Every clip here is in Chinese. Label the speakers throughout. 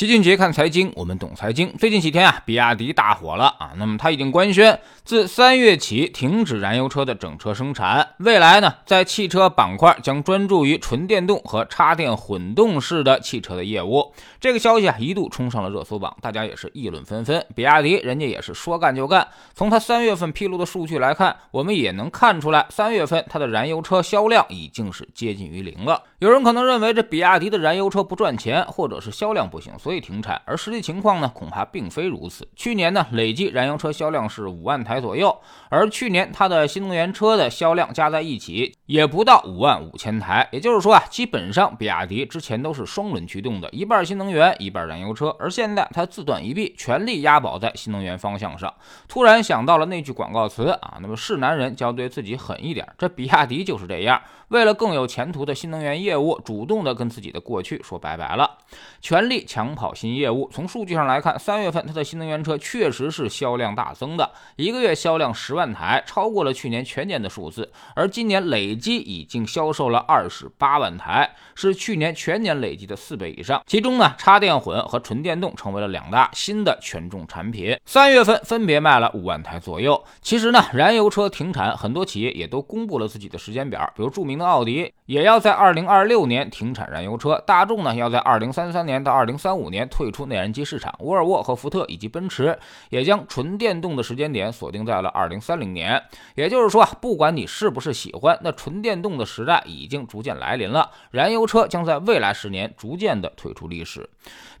Speaker 1: 齐俊杰看财经，我们懂财经。最近几天啊，比亚迪大火了啊。那么它已经官宣，自三月起停止燃油车的整车生产。未来呢，在汽车板块将专注于纯电动和插电混动式的汽车的业务。这个消息啊，一度冲上了热搜榜，大家也是议论纷纷。比亚迪人家也是说干就干。从他三月份披露的数据来看，我们也能看出来，三月份它的燃油车销量已经是接近于零了。有人可能认为这比亚迪的燃油车不赚钱，或者是销量不行。所以停产，而实际情况呢，恐怕并非如此。去年呢，累计燃油车销量是五万台左右，而去年它的新能源车的销量加在一起也不到五万五千台。也就是说啊，基本上比亚迪之前都是双轮驱动的，一半新能源，一半燃油车，而现在它自断一臂，全力押宝在新能源方向上。突然想到了那句广告词啊，那么是男人就要对自己狠一点，这比亚迪就是这样，为了更有前途的新能源业业务，主动的跟自己的过去说拜拜了，全力抢。跑新业务，从数据上来看，三月份它的新能源车确实是销量大增的，一个月销量十万台，超过了去年全年的数字。而今年累计已经销售了二十八万台，是去年全年累计的四倍以上。其中呢，插电混和纯电动成为了两大新的权重产品，三月份分别卖了五万台左右。其实呢，燃油车停产，很多企业也都公布了自己的时间表，比如著名的奥迪也要在二零二二六年停产燃油车，大众呢要在二零三三年到二零三五。五年退出内燃机市场，沃尔沃和福特以及奔驰也将纯电动的时间点锁定在了二零三零年。也就是说啊，不管你是不是喜欢，那纯电动的时代已经逐渐来临了。燃油车将在未来十年逐渐的退出历史。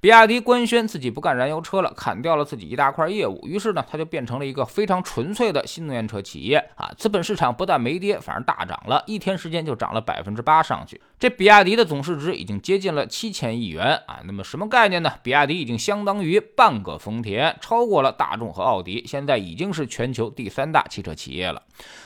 Speaker 1: 比亚迪官宣自己不干燃油车了，砍掉了自己一大块业务，于是呢，它就变成了一个非常纯粹的新能源车企业啊。资本市场不但没跌，反而大涨了，一天时间就涨了百分之八上去。这比亚迪的总市值已经接近了七千亿元啊。那么什么概念？呢？比亚迪已经相当于半个丰田，超过了大众和奥迪，现在已经是全球第三大汽车企业了。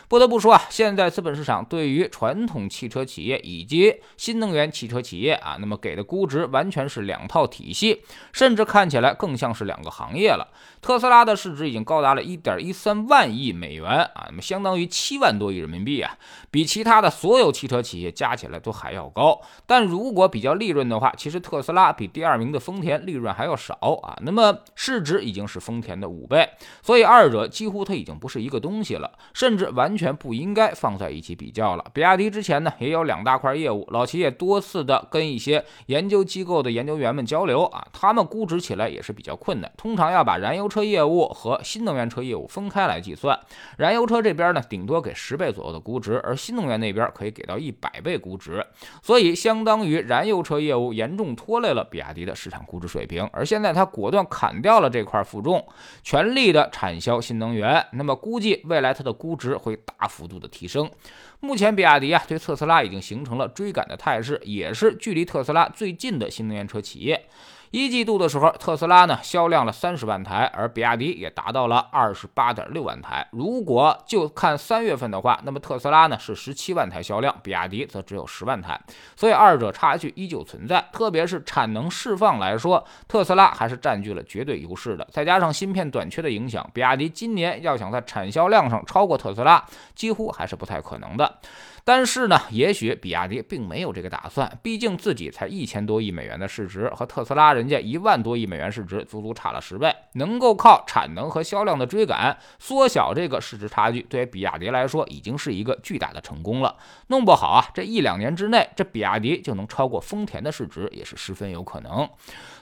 Speaker 1: 不得不说啊，现在资本市场对于传统汽车企业以及新能源汽车企业啊，那么给的估值完全是两套体系，甚至看起来更像是两个行业了。特斯拉的市值已经高达了一点一三万亿美元啊，那么相当于七万多亿人民币啊，比其他的所有汽车企业加起来都还要高。但如果比较利润的话，其实特斯拉比第二名的丰田利润还要少啊，那么市值已经是丰田的五倍，所以二者几乎它已经不是一个东西了，甚至完。全不应该放在一起比较了。比亚迪之前呢也有两大块业务，老齐也多次的跟一些研究机构的研究员们交流啊，他们估值起来也是比较困难，通常要把燃油车业务和新能源车业务分开来计算。燃油车这边呢顶多给十倍左右的估值，而新能源那边可以给到一百倍估值，所以相当于燃油车业务严重拖累了比亚迪的市场估值水平。而现在它果断砍掉了这块负重，全力的产销新能源，那么估计未来它的估值会。大幅度的提升，目前比亚迪啊对特斯拉已经形成了追赶的态势，也是距离特斯拉最近的新能源车企业。一季度的时候，特斯拉呢销量了三十万台，而比亚迪也达到了二十八点六万台。如果就看三月份的话，那么特斯拉呢是十七万台销量，比亚迪则只有十万台，所以二者差距依旧存在。特别是产能释放来说，特斯拉还是占据了绝对优势的。再加上芯片短缺的影响，比亚迪今年要想在产销量上超过特斯拉，几乎还是不太可能的。但是呢，也许比亚迪并没有这个打算，毕竟自己才一千多亿美元的市值，和特斯拉人家一万多亿美元市值，足足差了十倍。能够靠产能和销量的追赶，缩小这个市值差距，对于比亚迪来说，已经是一个巨大的成功了。弄不好啊，这一两年之内，这比亚迪就能超过丰田的市值，也是十分有可能。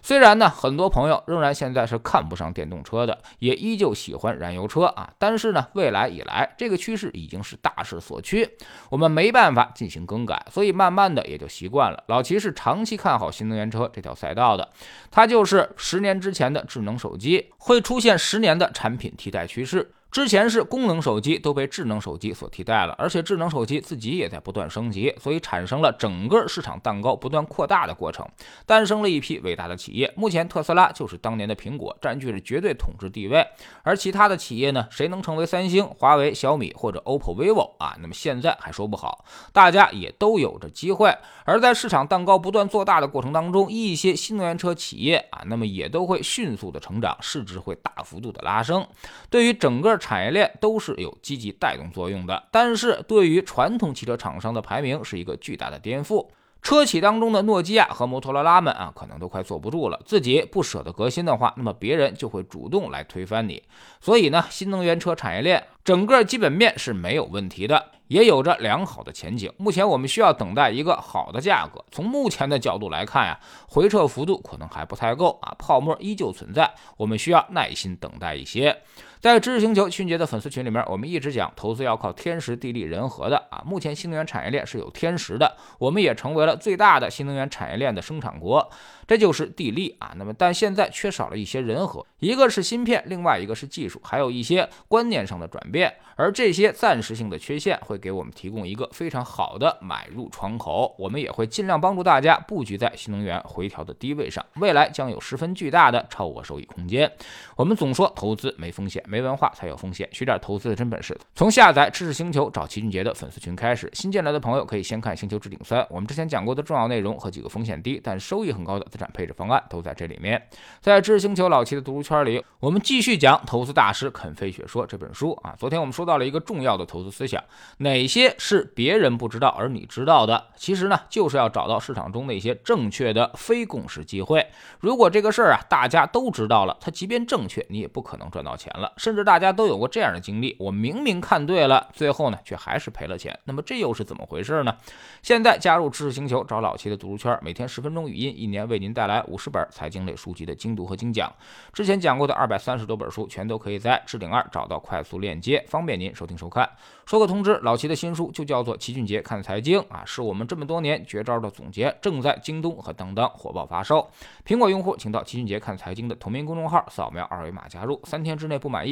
Speaker 1: 虽然呢，很多朋友仍然现在是看不上电动车的，也依旧喜欢燃油车啊。但是呢，未来以来，这个趋势已经是大势所趋，我们没办法进行更改，所以慢慢的也就习惯了。老齐是长期看好新能源车这条赛道的，它就是十年之前的智能手机会出现十年的产品替代趋势。之前是功能手机都被智能手机所替代了，而且智能手机自己也在不断升级，所以产生了整个市场蛋糕不断扩大的过程，诞生了一批伟大的企业。目前特斯拉就是当年的苹果，占据着绝对统治地位。而其他的企业呢，谁能成为三星、华为、小米或者 OPPO、vivo 啊？那么现在还说不好，大家也都有着机会。而在市场蛋糕不断做大的过程当中，一些新能源车企业啊，那么也都会迅速的成长，市值会大幅度的拉升。对于整个产业链都是有积极带动作用的，但是对于传统汽车厂商的排名是一个巨大的颠覆。车企当中的诺基亚和摩托罗拉们啊，可能都快坐不住了。自己不舍得革新的话，那么别人就会主动来推翻你。所以呢，新能源车产业链整个基本面是没有问题的，也有着良好的前景。目前我们需要等待一个好的价格。从目前的角度来看呀，回撤幅度可能还不太够啊，泡沫依旧存在，我们需要耐心等待一些。在知识星球迅捷的粉丝群里面，我们一直讲投资要靠天时地利人和的啊。目前新能源产业链是有天时的，我们也成为了最大的新能源产业链的生产国，这就是地利啊。那么但现在缺少了一些人和，一个是芯片，另外一个是技术，还有一些观念上的转变。而这些暂时性的缺陷会给我们提供一个非常好的买入窗口，我们也会尽量帮助大家布局在新能源回调的低位上，未来将有十分巨大的超额收益空间。我们总说投资没风险。没文化才有风险，学点投资的真本事。从下载知识星球找齐俊杰的粉丝群开始，新进来的朋友可以先看《星球置顶三》，我们之前讲过的重要内容和几个风险低但收益很高的资产配置方案都在这里面。在知识星球老齐的读书圈里，我们继续讲《投资大师肯飞雪说》这本书啊。昨天我们说到了一个重要的投资思想，哪些是别人不知道而你知道的？其实呢，就是要找到市场中那些正确的非共识机会。如果这个事儿啊大家都知道了，它即便正确，你也不可能赚到钱了。甚至大家都有过这样的经历，我明明看对了，最后呢却还是赔了钱。那么这又是怎么回事呢？现在加入知识星球，找老齐的读书圈，每天十分钟语音，一年为您带来五十本财经类书籍的精读和精讲。之前讲过的二百三十多本书，全都可以在置顶二找到快速链接，方便您收听收看。说个通知，老齐的新书就叫做《齐俊杰看财经》啊，是我们这么多年绝招的总结，正在京东和当当火爆发售。苹果用户请到齐俊杰看财经的同名公众号，扫描二维码加入，三天之内不满意